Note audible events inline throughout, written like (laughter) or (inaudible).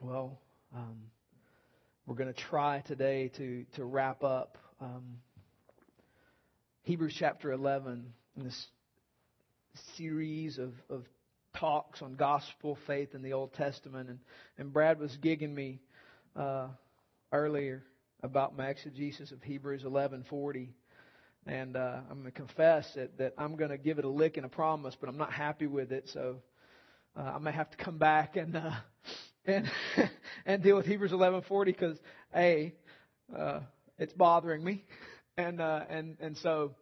Well, um, we're going to try today to, to wrap up um, Hebrews chapter 11 in this series of, of talks on gospel faith in the Old Testament. And, and Brad was gigging me uh, earlier about my exegesis of Hebrews 11:40. And uh, I'm going to confess that, that I'm going to give it a lick and a promise, but I'm not happy with it. So uh, I may have to come back and uh, and (laughs) and deal with Hebrews 11:40 because a uh, it's bothering me, and uh, and and so.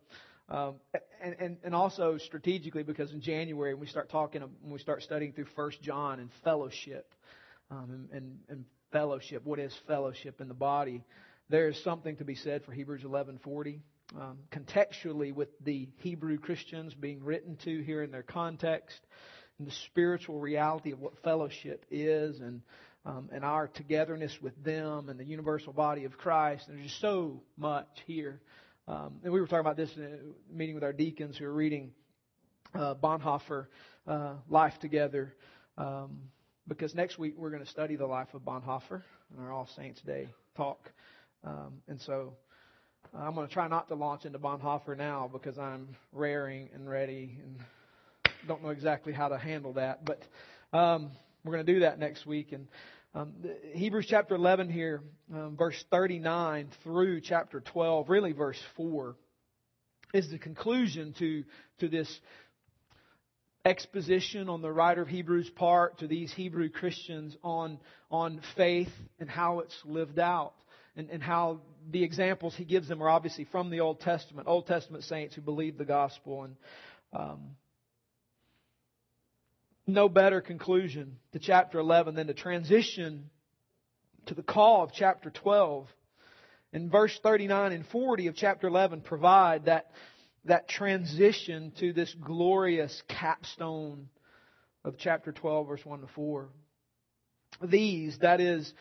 Um, and, and, and also strategically because in January when we start talking when we start studying through First John and fellowship um, and, and, and fellowship what is fellowship in the body there is something to be said for Hebrews 11:40 um, contextually with the Hebrew Christians being written to here in their context and the spiritual reality of what fellowship is and um, and our togetherness with them and the universal body of Christ. And there's just so much here. Um, and we were talking about this in a meeting with our deacons who are reading uh, Bonhoeffer, uh, Life Together, um, because next week we're going to study the life of Bonhoeffer in our All Saints Day talk. Um, and so uh, I'm going to try not to launch into Bonhoeffer now because I'm raring and ready and don't know exactly how to handle that. But um, we're going to do that next week. And um, Hebrews chapter 11 here, um, verse 39 through chapter 12, really verse 4, is the conclusion to, to this exposition on the writer of Hebrews' part to these Hebrew Christians on, on faith and how it's lived out and, and how the examples he gives them are obviously from the Old Testament, Old Testament saints who believed the gospel. And um, no better conclusion to chapter 11 than to transition to the call of chapter 12. And verse 39 and 40 of chapter 11 provide that, that transition to this glorious capstone of chapter 12, verse 1 to 4 these, that is,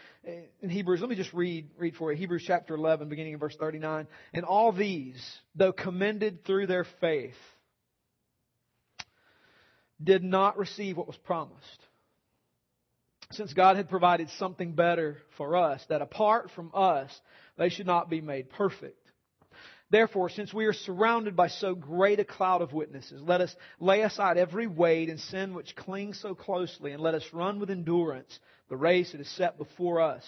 in Hebrews, let me just read, read for you. Hebrews chapter 11, beginning in verse 39. And all these, though commended through their faith, did not receive what was promised. Since God had provided something better for us, that apart from us, they should not be made perfect. Therefore, since we are surrounded by so great a cloud of witnesses, let us lay aside every weight and sin which clings so closely, and let us run with endurance the race that is set before us,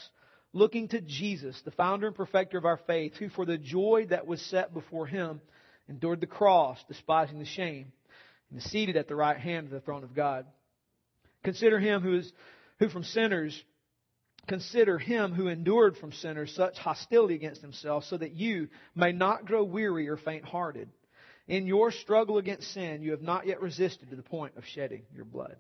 looking to Jesus, the founder and perfecter of our faith, who for the joy that was set before him endured the cross, despising the shame, and is seated at the right hand of the throne of God. Consider him who is who from sinners Consider him who endured from sinners such hostility against himself, so that you may not grow weary or faint hearted. In your struggle against sin, you have not yet resisted to the point of shedding your blood.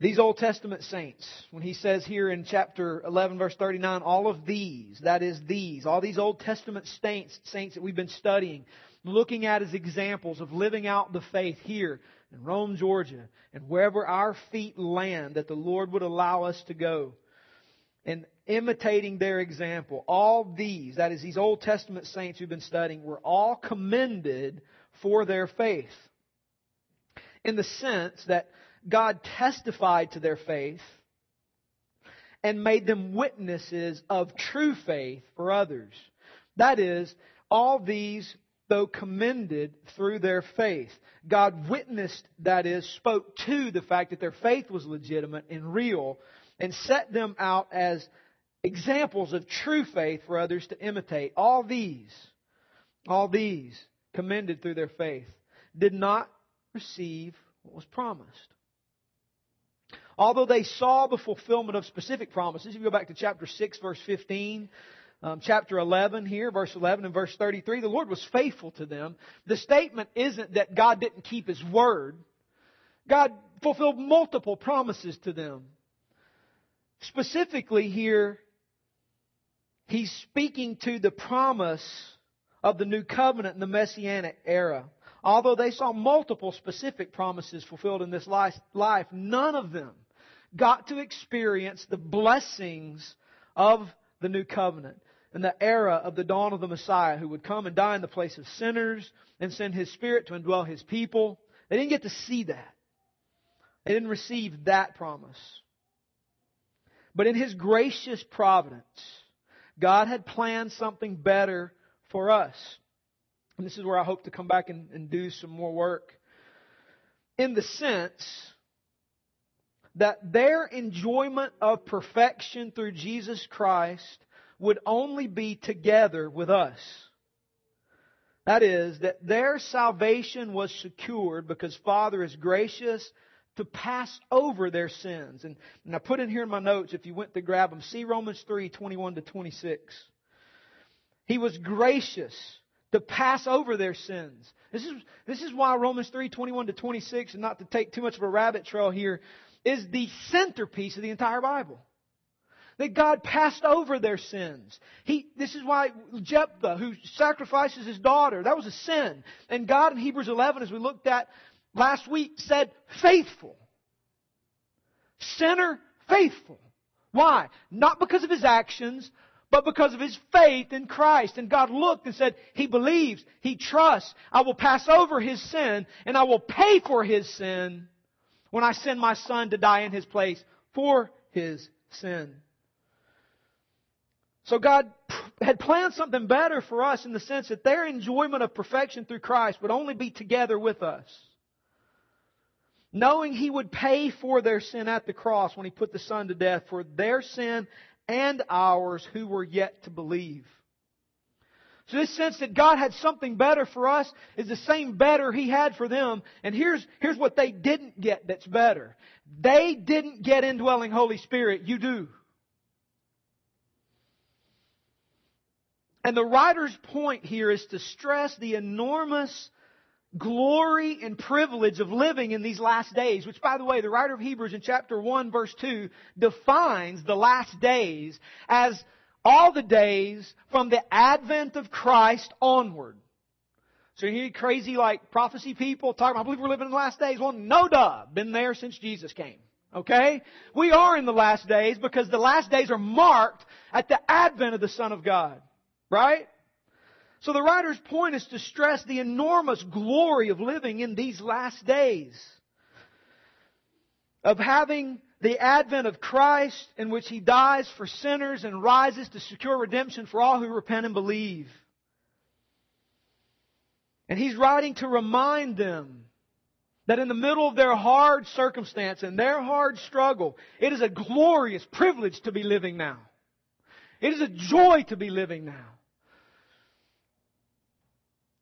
These Old Testament saints, when he says here in chapter 11, verse 39, all of these, that is these, all these Old Testament saints, saints that we've been studying, looking at as examples of living out the faith here in Rome, Georgia, and wherever our feet land that the Lord would allow us to go. And imitating their example, all these, that is, these Old Testament saints who've been studying, were all commended for their faith. In the sense that God testified to their faith and made them witnesses of true faith for others. That is, all these though commended through their faith. God witnessed, that is, spoke to the fact that their faith was legitimate and real and set them out as examples of true faith for others to imitate. All these, all these commended through their faith did not receive what was promised. Although they saw the fulfillment of specific promises, if you go back to chapter 6 verse 15, um, chapter 11 here, verse 11 and verse 33, the Lord was faithful to them. The statement isn't that God didn't keep His word. God fulfilled multiple promises to them. Specifically here, He's speaking to the promise of the new covenant in the messianic era. Although they saw multiple specific promises fulfilled in this life, none of them got to experience the blessings of the new covenant in the era of the dawn of the Messiah who would come and die in the place of sinners and send His Spirit to indwell His people. They didn't get to see that. They didn't receive that promise. But in His gracious providence, God had planned something better for us. And this is where I hope to come back and, and do some more work. In the sense that their enjoyment of perfection through Jesus Christ would only be together with us. That is, that their salvation was secured because Father is gracious to pass over their sins. And, and I put in here in my notes, if you went to grab them, see Romans 3, 21 to 26. He was gracious to pass over their sins. This is, this is why Romans 3, 21 to 26, and not to take too much of a rabbit trail here, is the centerpiece of the entire Bible. That God passed over their sins. He, this is why Jephthah, who sacrifices his daughter, that was a sin. And God in Hebrews 11, as we looked at last week, said faithful. Sinner, faithful. Why? Not because of his actions, but because of his faith in Christ. And God looked and said, He believes, He trusts. I will pass over his sin, and I will pay for his sin when I send my son to die in his place for his sin. So God had planned something better for us in the sense that their enjoyment of perfection through Christ would only be together with us. Knowing He would pay for their sin at the cross when He put the Son to death for their sin and ours who were yet to believe. So this sense that God had something better for us is the same better He had for them. And here's, here's what they didn't get that's better. They didn't get indwelling Holy Spirit. You do. And the writer's point here is to stress the enormous glory and privilege of living in these last days, which by the way, the writer of Hebrews in chapter 1 verse 2 defines the last days as all the days from the advent of Christ onward. So you hear crazy like prophecy people talking about, I believe we're living in the last days. Well, no duh. Been there since Jesus came. Okay? We are in the last days because the last days are marked at the advent of the Son of God. Right? So the writer's point is to stress the enormous glory of living in these last days. Of having the advent of Christ in which He dies for sinners and rises to secure redemption for all who repent and believe. And He's writing to remind them that in the middle of their hard circumstance and their hard struggle, it is a glorious privilege to be living now. It is a joy to be living now.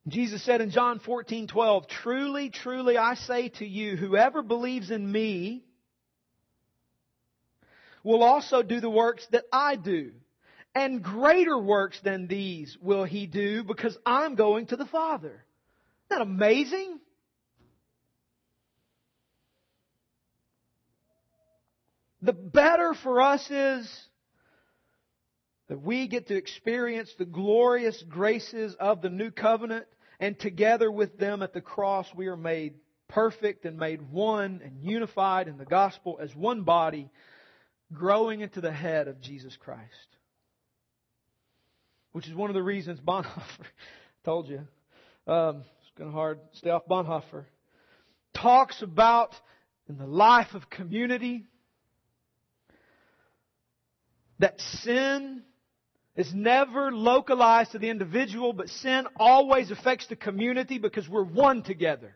Jesus said in John 14, 12, Truly, truly, I say to you, whoever believes in me will also do the works that I do. And greater works than these will he do because I'm going to the Father. Isn't that amazing? The better for us is that we get to experience the glorious graces of the new covenant and together with them at the cross we are made perfect and made one and unified in the gospel as one body, growing into the head of Jesus Christ. Which is one of the reasons Bonhoeffer, (laughs) told you, um, it's kind of hard stay off Bonhoeffer, talks about in the life of community that sin is never localized to the individual, but sin always affects the community because we're one together.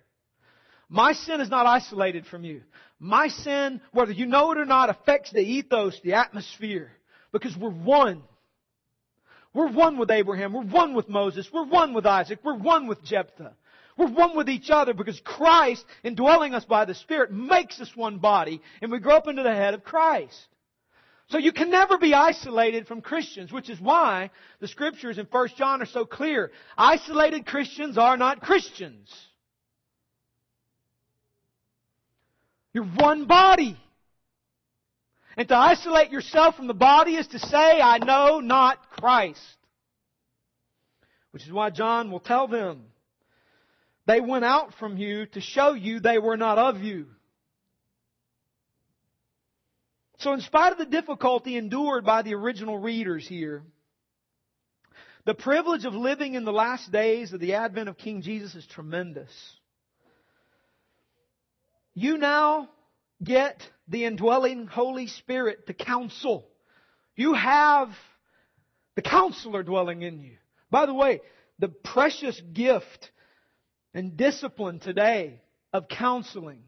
My sin is not isolated from you. My sin, whether you know it or not, affects the ethos, the atmosphere, because we're one. We're one with Abraham. We're one with Moses. We're one with Isaac. We're one with Jephthah. We're one with each other because Christ, indwelling us by the Spirit, makes us one body, and we grow up into the head of Christ. So you can never be isolated from Christians, which is why the scriptures in 1 John are so clear. Isolated Christians are not Christians. You're one body. And to isolate yourself from the body is to say, I know not Christ. Which is why John will tell them, they went out from you to show you they were not of you. So in spite of the difficulty endured by the original readers here, the privilege of living in the last days of the advent of King Jesus is tremendous. You now get the indwelling Holy Spirit to counsel. You have the counselor dwelling in you. By the way, the precious gift and discipline today of counseling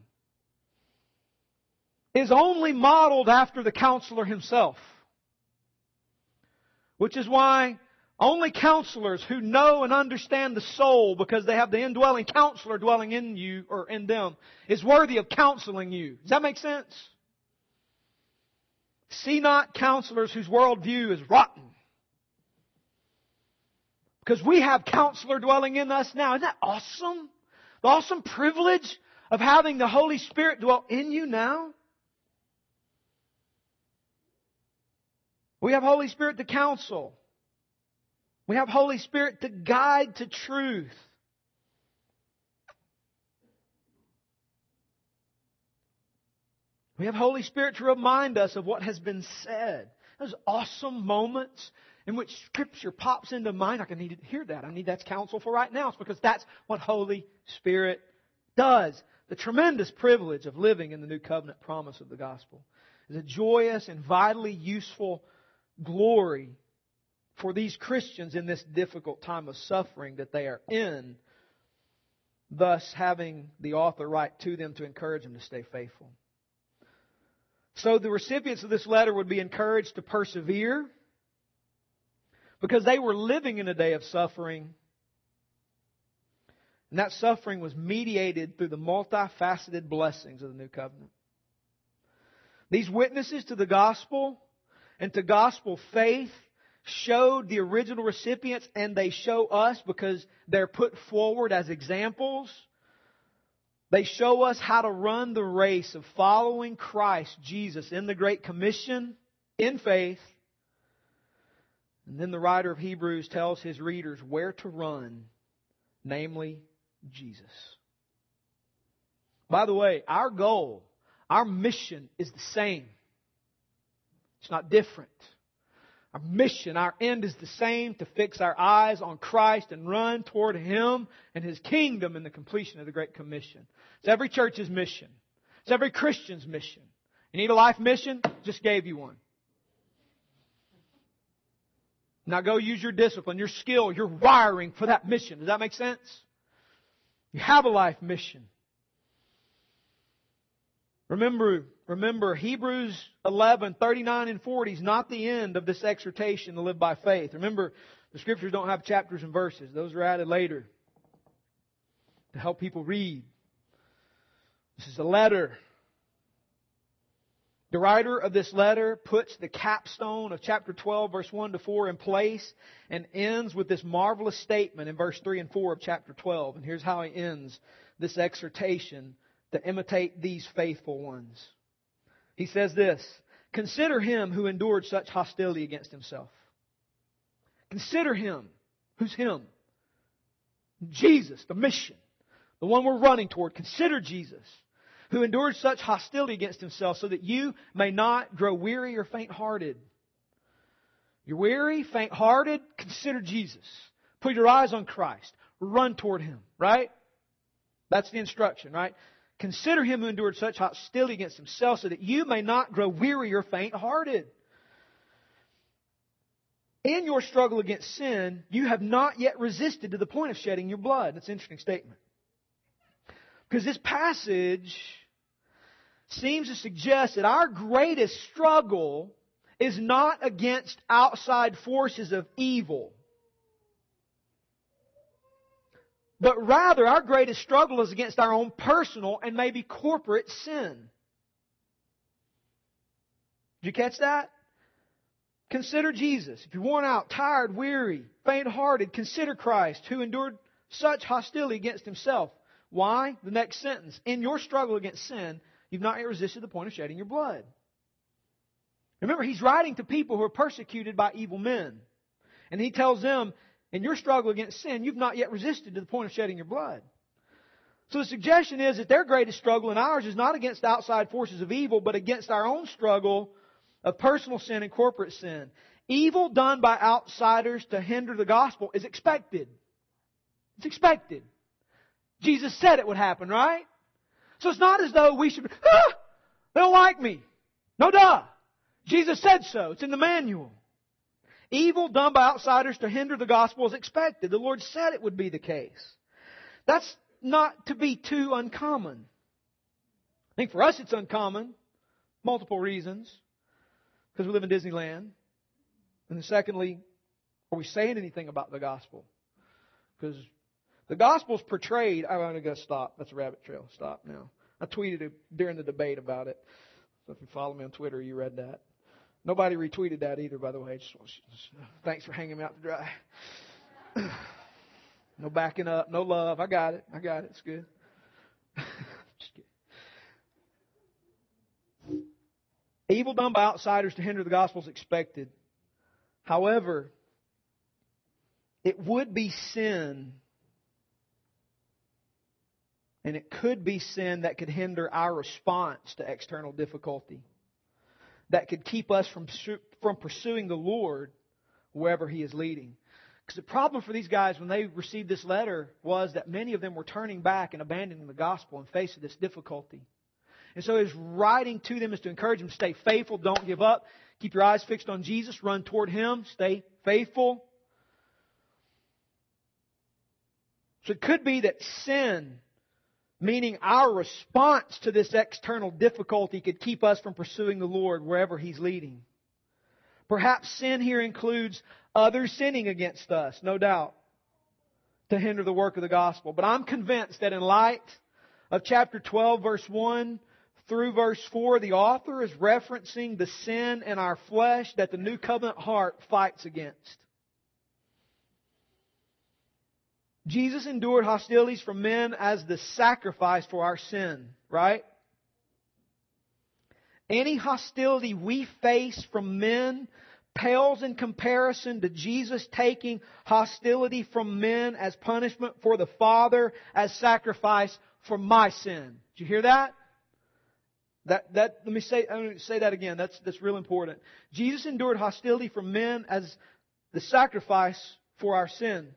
is only modeled after the counselor himself. Which is why only counselors who know and understand the soul because they have the indwelling counselor dwelling in you or in them is worthy of counseling you. Does that make sense? See not counselors whose worldview is rotten. Because we have counselor dwelling in us now. Isn't that awesome? The awesome privilege of having the Holy Spirit dwell in you now. We have Holy Spirit to counsel. We have Holy Spirit to guide to truth. We have Holy Spirit to remind us of what has been said. Those awesome moments in which Scripture pops into mind. I need to hear that. I need that's counsel for right now. It's because that's what Holy Spirit does. The tremendous privilege of living in the new covenant promise of the gospel is a joyous and vitally useful glory for these Christians in this difficult time of suffering that they are in, thus having the author write to them to encourage them to stay faithful. So the recipients of this letter would be encouraged to persevere because they were living in a day of suffering. And that suffering was mediated through the multifaceted blessings of the new covenant. These witnesses to the gospel and to gospel faith showed the original recipients and they show us because they're put forward as examples. They show us how to run the race of following Christ Jesus in the Great Commission in faith. And then the writer of Hebrews tells his readers where to run, namely Jesus. By the way, our goal, our mission is the same. It's not different. Our mission, our end is the same to fix our eyes on Christ and run toward Him and His kingdom in the completion of the Great Commission. It's every church's mission. It's every Christian's mission. You need a life mission? Just gave you one. Now go use your discipline, your skill, your wiring for that mission. Does that make sense? You have a life mission. Remember, remember Hebrews 11, 39 and 40 is not the end of this exhortation to live by faith. Remember, the scriptures don't have chapters and verses. Those are added later to help people read. This is a letter. The writer of this letter puts the capstone of chapter 12, verse 1 to 4 in place and ends with this marvelous statement in verse 3 and 4 of chapter 12. And here's how he ends this exhortation to imitate these faithful ones. He says this Consider him who endured such hostility against himself. Consider him. Who's him? Jesus, the mission, the one we're running toward. Consider Jesus, who endured such hostility against himself, so that you may not grow weary or faint hearted. You're weary, faint hearted, consider Jesus. Put your eyes on Christ. Run toward him, right? That's the instruction, right? Consider him who endured such hostility against himself so that you may not grow weary or faint hearted. In your struggle against sin, you have not yet resisted to the point of shedding your blood. That's an interesting statement. Because this passage seems to suggest that our greatest struggle is not against outside forces of evil. But rather, our greatest struggle is against our own personal and maybe corporate sin. Did you catch that? Consider Jesus. If you're worn out, tired, weary, faint hearted, consider Christ who endured such hostility against himself. Why? The next sentence. In your struggle against sin, you've not yet resisted the point of shedding your blood. Remember, he's writing to people who are persecuted by evil men. And he tells them, in your struggle against sin, you've not yet resisted to the point of shedding your blood. So the suggestion is that their greatest struggle and ours is not against outside forces of evil, but against our own struggle of personal sin and corporate sin. Evil done by outsiders to hinder the gospel is expected. It's expected. Jesus said it would happen, right? So it's not as though we should, ah, they don't like me. No duh. Jesus said so. It's in the manual. Evil done by outsiders to hinder the gospel is expected. The Lord said it would be the case. That's not to be too uncommon. I think for us it's uncommon. Multiple reasons. Because we live in Disneyland. And secondly, are we saying anything about the gospel? Because the gospel's portrayed. I'm going to go stop. That's a rabbit trail. Stop now. I tweeted during the debate about it. So if you follow me on Twitter, you read that. Nobody retweeted that either, by the way. Just, thanks for hanging me out to dry. (sighs) no backing up, no love. I got it. I got it. It's good. (laughs) Evil done by outsiders to hinder the gospel is expected. However, it would be sin, and it could be sin that could hinder our response to external difficulty, that could keep us from, from pursuing the Lord wherever He is leading. Because the problem for these guys when they received this letter was that many of them were turning back and abandoning the gospel in face of this difficulty. And so his writing to them is to encourage them to stay faithful, don't give up, keep your eyes fixed on Jesus, run toward him, stay faithful. So it could be that sin, meaning our response to this external difficulty, could keep us from pursuing the Lord wherever he's leading. Perhaps sin here includes others sinning against us, no doubt, to hinder the work of the gospel. But I'm convinced that in light of chapter 12, verse 1, through verse 4, the author is referencing the sin in our flesh that the new covenant heart fights against. Jesus endured hostilities from men as the sacrifice for our sin, right? Any hostility we face from men pales in comparison to Jesus taking hostility from men as punishment for the Father as sacrifice for my sin. Did you hear that? That, that, let me say, say that again. That's, that's real important. Jesus endured hostility from men as the sacrifice for our sin.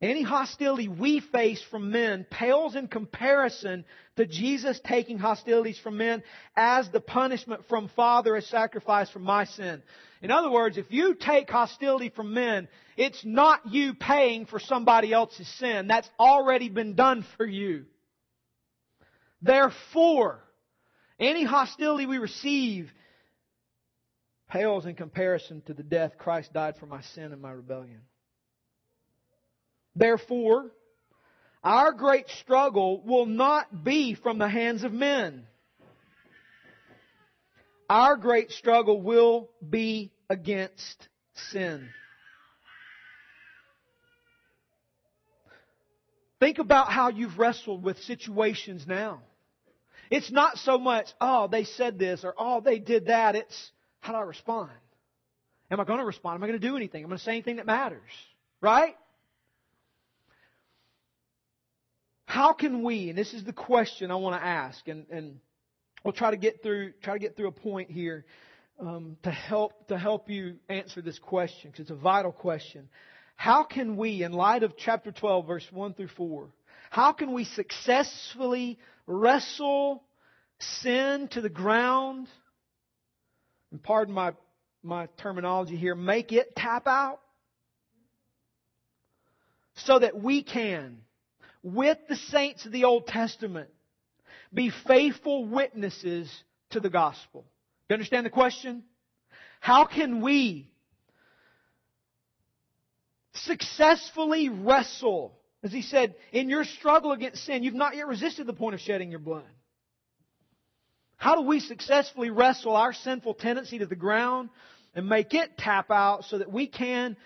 Any hostility we face from men pales in comparison to Jesus taking hostilities from men as the punishment from Father as sacrifice for my sin. In other words, if you take hostility from men, it's not you paying for somebody else's sin. That's already been done for you. Therefore, any hostility we receive pales in comparison to the death Christ died for my sin and my rebellion. Therefore, our great struggle will not be from the hands of men. Our great struggle will be against sin. Think about how you've wrestled with situations now. It's not so much, oh, they said this or oh, they did that. It's how do I respond? Am I going to respond? Am I going to do anything? Am I going to say anything that matters? Right? How can we, and this is the question I want to ask, and, and we'll try to get through try to get through a point here um, to help to help you answer this question because it's a vital question. How can we, in light of chapter 12, verse 1 through 4, how can we successfully wrestle sin to the ground? And pardon my, my terminology here, make it tap out? So that we can, with the saints of the Old Testament, be faithful witnesses to the gospel. Do you understand the question? How can we successfully wrestle as he said, in your struggle against sin, you've not yet resisted the point of shedding your blood. How do we successfully wrestle our sinful tendency to the ground and make it tap out so that we can,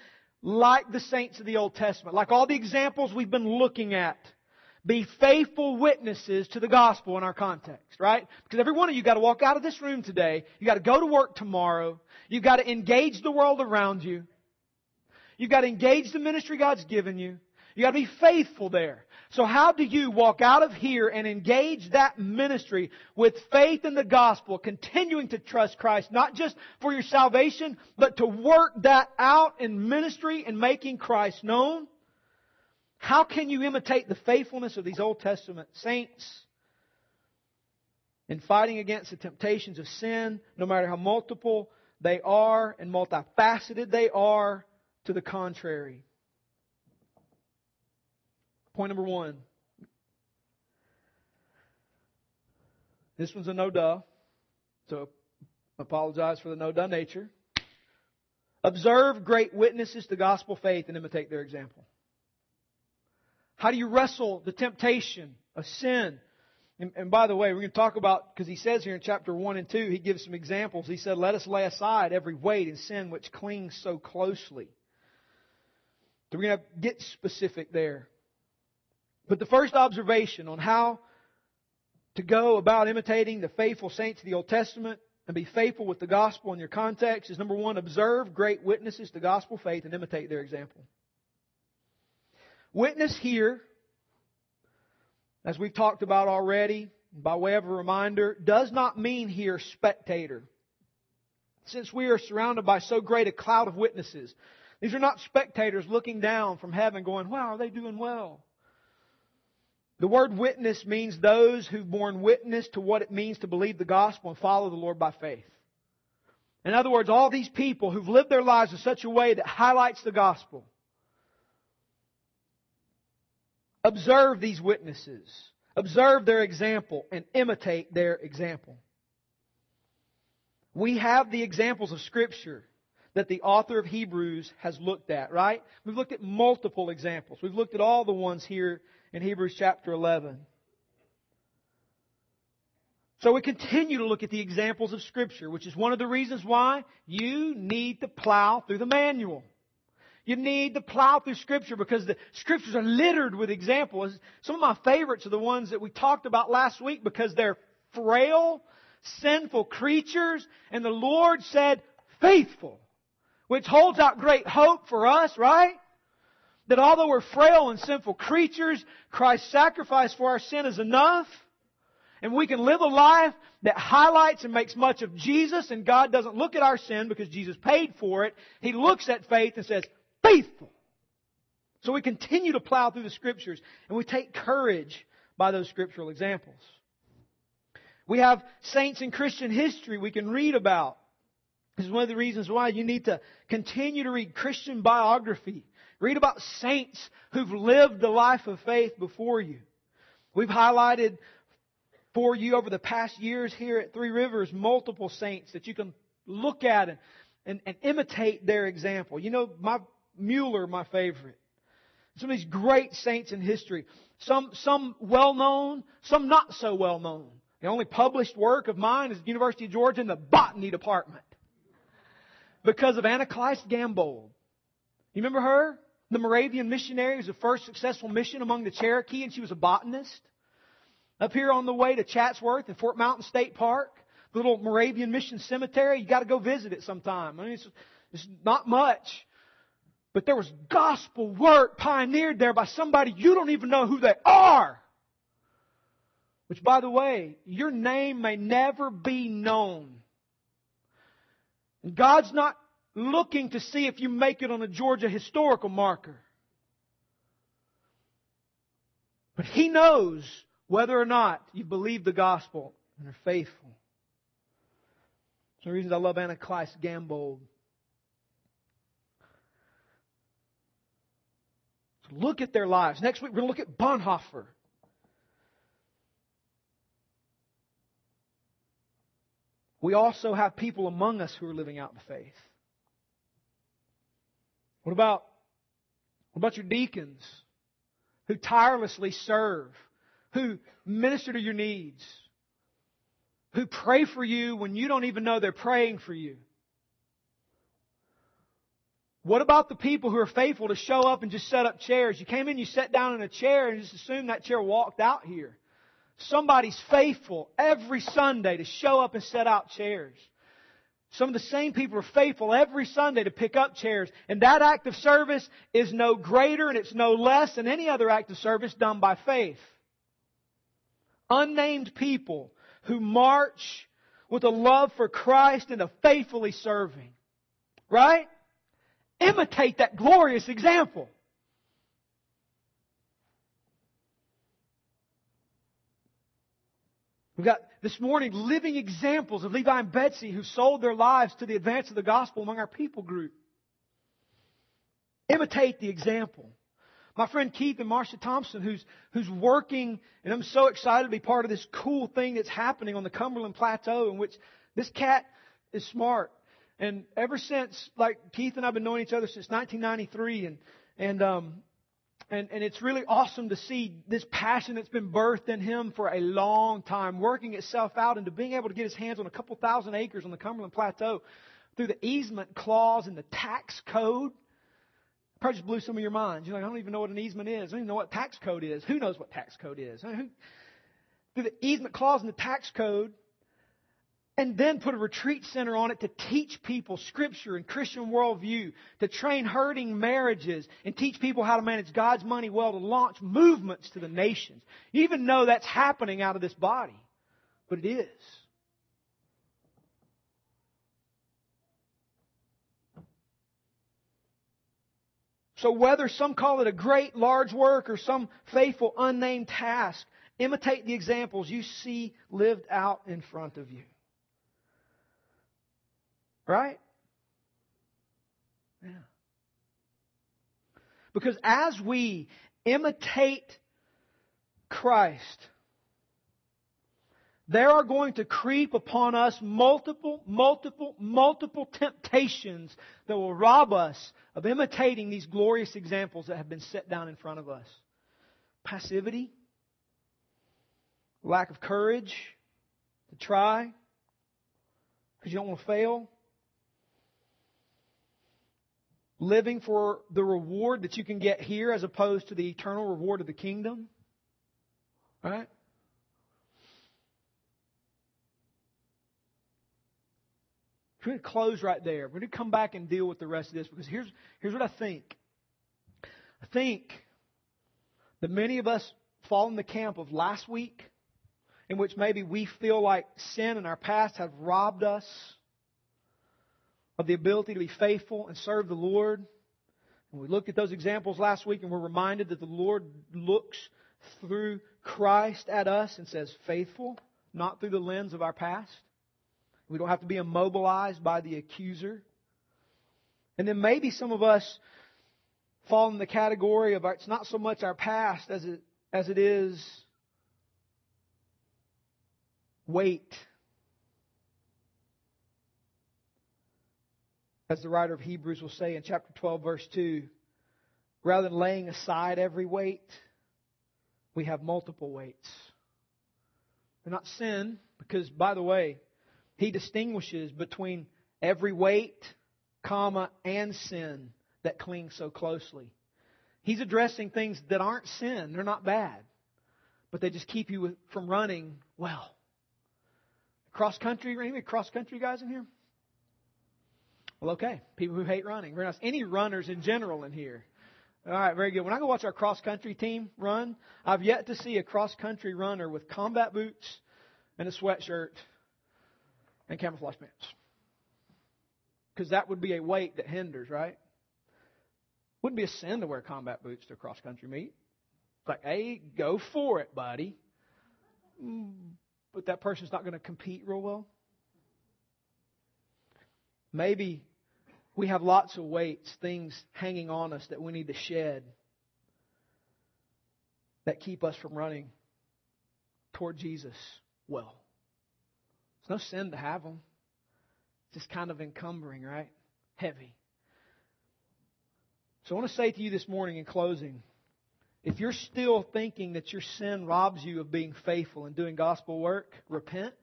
like the saints of the Old Testament, like all the examples we've been looking at, be faithful witnesses to the gospel in our context, right? Because every one of you got to walk out of this room today. You got to go to work tomorrow. You've got to engage the world around you. You've got to engage the ministry God's given you. You gotta be faithful there. So how do you walk out of here and engage that ministry with faith in the gospel, continuing to trust Christ, not just for your salvation, but to work that out in ministry and making Christ known? How can you imitate the faithfulness of these Old Testament saints in fighting against the temptations of sin, no matter how multiple they are and multifaceted they are, to the contrary. Point number one. This one's a no duh, so apologize for the no duh nature. Observe great witnesses to gospel faith and imitate their example. How do you wrestle the temptation of sin? And, and by the way, we're going to talk about, because he says here in chapter 1 and 2, he gives some examples. He said, Let us lay aside every weight and sin which clings so closely. So we're going to get specific there. But the first observation on how to go about imitating the faithful saints of the Old Testament and be faithful with the gospel in your context is number one, observe great witnesses to gospel faith and imitate their example. Witness here, as we've talked about already, by way of a reminder, does not mean here spectator. Since we are surrounded by so great a cloud of witnesses, these are not spectators looking down from heaven going, wow, are they doing well? The word witness means those who've borne witness to what it means to believe the gospel and follow the Lord by faith. In other words, all these people who've lived their lives in such a way that highlights the gospel. Observe these witnesses. Observe their example and imitate their example. We have the examples of Scripture that the author of Hebrews has looked at, right? We've looked at multiple examples. We've looked at all the ones here in Hebrews chapter 11. So we continue to look at the examples of Scripture, which is one of the reasons why you need to plow through the manual. You need to plow through Scripture because the Scriptures are littered with examples. Some of my favorites are the ones that we talked about last week because they're frail, sinful creatures, and the Lord said, faithful, which holds out great hope for us, right? That although we're frail and sinful creatures, Christ's sacrifice for our sin is enough. And we can live a life that highlights and makes much of Jesus, and God doesn't look at our sin because Jesus paid for it. He looks at faith and says, faithful. So we continue to plow through the scriptures, and we take courage by those scriptural examples. We have saints in Christian history we can read about. This is one of the reasons why you need to continue to read Christian biography Read about saints who've lived the life of faith before you. We've highlighted for you over the past years here at Three Rivers multiple saints that you can look at and, and, and imitate their example. You know, my Mueller, my favorite. Some of these great saints in history. Some, some well known, some not so well known. The only published work of mine is the University of Georgia in the botany department. Because of Anaclyse Gambold. You remember her? The Moravian missionary was the first successful mission among the Cherokee, and she was a botanist. Up here on the way to Chatsworth and Fort Mountain State Park, the little Moravian mission cemetery, you got to go visit it sometime. I mean, it's, it's not much. But there was gospel work pioneered there by somebody you don't even know who they are. Which, by the way, your name may never be known. And God's not looking to see if you make it on a Georgia historical marker. But He knows whether or not you believe the gospel and are faithful. It's of the reasons I love Anaclyse Gambold. So look at their lives. Next week we're going to look at Bonhoeffer. We also have people among us who are living out the faith. What about, what about your deacons who tirelessly serve, who minister to your needs, who pray for you when you don't even know they're praying for you? What about the people who are faithful to show up and just set up chairs? You came in, you sat down in a chair and just assumed that chair walked out here. Somebody's faithful every Sunday to show up and set out chairs. Some of the same people are faithful every Sunday to pick up chairs. And that act of service is no greater and it's no less than any other act of service done by faith. Unnamed people who march with a love for Christ and a faithfully serving. Right? Imitate that glorious example. We've got this morning living examples of Levi and Betsy who sold their lives to the advance of the gospel among our people group. Imitate the example. My friend Keith and Marcia Thompson, who's, who's working, and I'm so excited to be part of this cool thing that's happening on the Cumberland Plateau in which this cat is smart. And ever since, like Keith and I've been knowing each other since 1993, and, and, um, and, and it's really awesome to see this passion that's been birthed in him for a long time, working itself out into being able to get his hands on a couple thousand acres on the Cumberland Plateau through the easement clause and the tax code Probably just blew some of your minds. You're like, I don't even know what an easement is. I don't even know what tax code is. Who knows what tax code is? Through the easement clause in the tax code, and then put a retreat center on it to teach people scripture and Christian worldview, to train hurting marriages and teach people how to manage God's money well, to launch movements to the nations. You even know that's happening out of this body. But it is. So whether some call it a great large work or some faithful unnamed task, imitate the examples you see lived out in front of you. Right? Yeah. Because as we imitate Christ, there are going to creep upon us multiple, multiple, multiple temptations that will rob us of imitating these glorious examples that have been set down in front of us. Passivity, lack of courage to try because you don't want to fail. Living for the reward that you can get here as opposed to the eternal reward of the kingdom. Right? We're going to close right there. We're going to come back and deal with the rest of this because here's, here's what I think. I think that many of us fall in the camp of last week in which maybe we feel like sin in our past have robbed us of the ability to be faithful and serve the Lord. And we looked at those examples last week and we're reminded that the Lord looks through Christ at us and says, faithful, not through the lens of our past. We don't have to be immobilized by the accuser. And then maybe some of us fall in the category of it's not so much our past as it, as it is weight. As the writer of Hebrews will say in chapter 12, verse 2, rather than laying aside every weight, we have multiple weights. They're not sin, because, by the way, he distinguishes between every weight, comma, and sin that clings so closely. He's addressing things that aren't sin. They're not bad. But they just keep you from running well. Cross country, any cross country guys in here? Well, okay. People who hate running. Very nice. Any runners in general in here? All right, very good. When I go watch our cross country team run, I've yet to see a cross country runner with combat boots and a sweatshirt and camouflage pants. Because that would be a weight that hinders, right? Wouldn't be a sin to wear combat boots to a cross country meet. It's like, hey, go for it, buddy. Mm, but that person's not going to compete real well. Maybe we have lots of weights, things hanging on us that we need to shed that keep us from running toward Jesus well. It's no sin to have them. It's just kind of encumbering, right? Heavy. So I want to say to you this morning in closing if you're still thinking that your sin robs you of being faithful and doing gospel work, repent.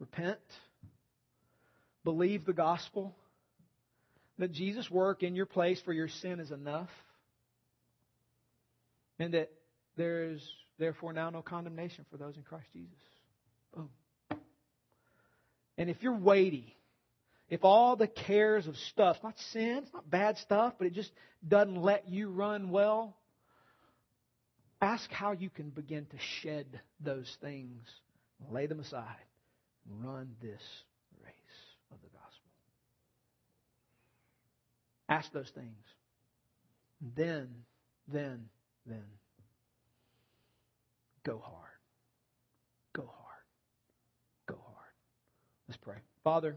Repent. Believe the gospel. That Jesus' work in your place for your sin is enough. And that there is therefore now no condemnation for those in Christ Jesus. Boom. And if you're weighty, if all the cares of stuff, not sin, it's not bad stuff, but it just doesn't let you run well, ask how you can begin to shed those things, lay them aside, run this race of the gospel. Ask those things. Then, then, then, go hard. go hard. Go hard. Let's pray. Father,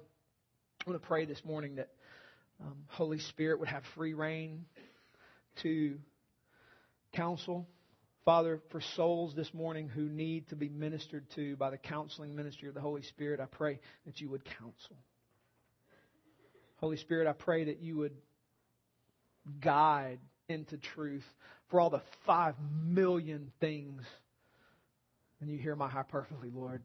I want to pray this morning that um, Holy Spirit would have free rein to counsel. Father, for souls this morning who need to be ministered to by the counseling ministry of the Holy Spirit, I pray that you would counsel. Holy Spirit, I pray that you would guide into truth for all the five million things. And you hear my hyperbole, Lord.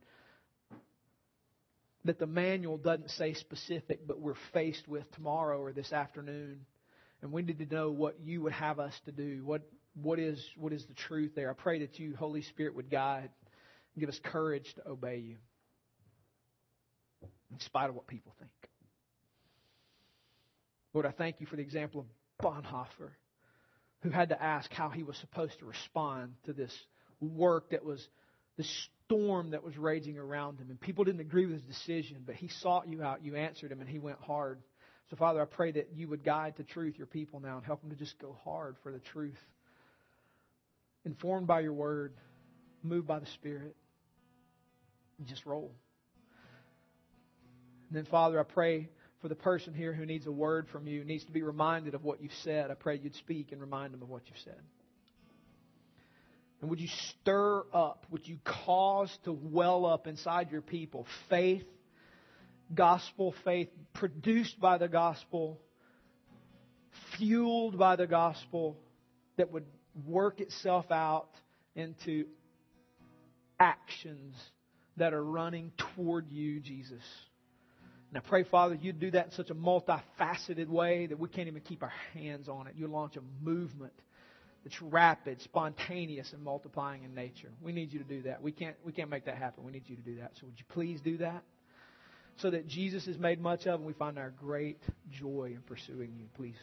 That the manual doesn't say specific, but we're faced with tomorrow or this afternoon. And we need to know what you would have us to do. What, what, is, what is the truth there? I pray that you, Holy Spirit, would guide and give us courage to obey you in spite of what people think. Lord, I thank you for the example of Bonhoeffer, who had to ask how he was supposed to respond to this work that was the storm that was raging around him. And people didn't agree with his decision, but he sought you out. You answered him, and he went hard. So, Father, I pray that you would guide to truth your people now and help them to just go hard for the truth. Informed by your word, moved by the Spirit, and just roll. And then, Father, I pray for the person here who needs a word from you, needs to be reminded of what you've said, I pray you'd speak and remind them of what you've said. And would you stir up, would you cause to well up inside your people faith, gospel faith, produced by the gospel, fueled by the gospel, that would work itself out into actions that are running toward you, Jesus. And I pray, Father, you'd do that in such a multifaceted way that we can't even keep our hands on it. You launch a movement that's rapid, spontaneous, and multiplying in nature. We need you to do that. We can't, we can't make that happen. We need you to do that. So would you please do that? So that Jesus is made much of and we find our great joy in pursuing you. Please.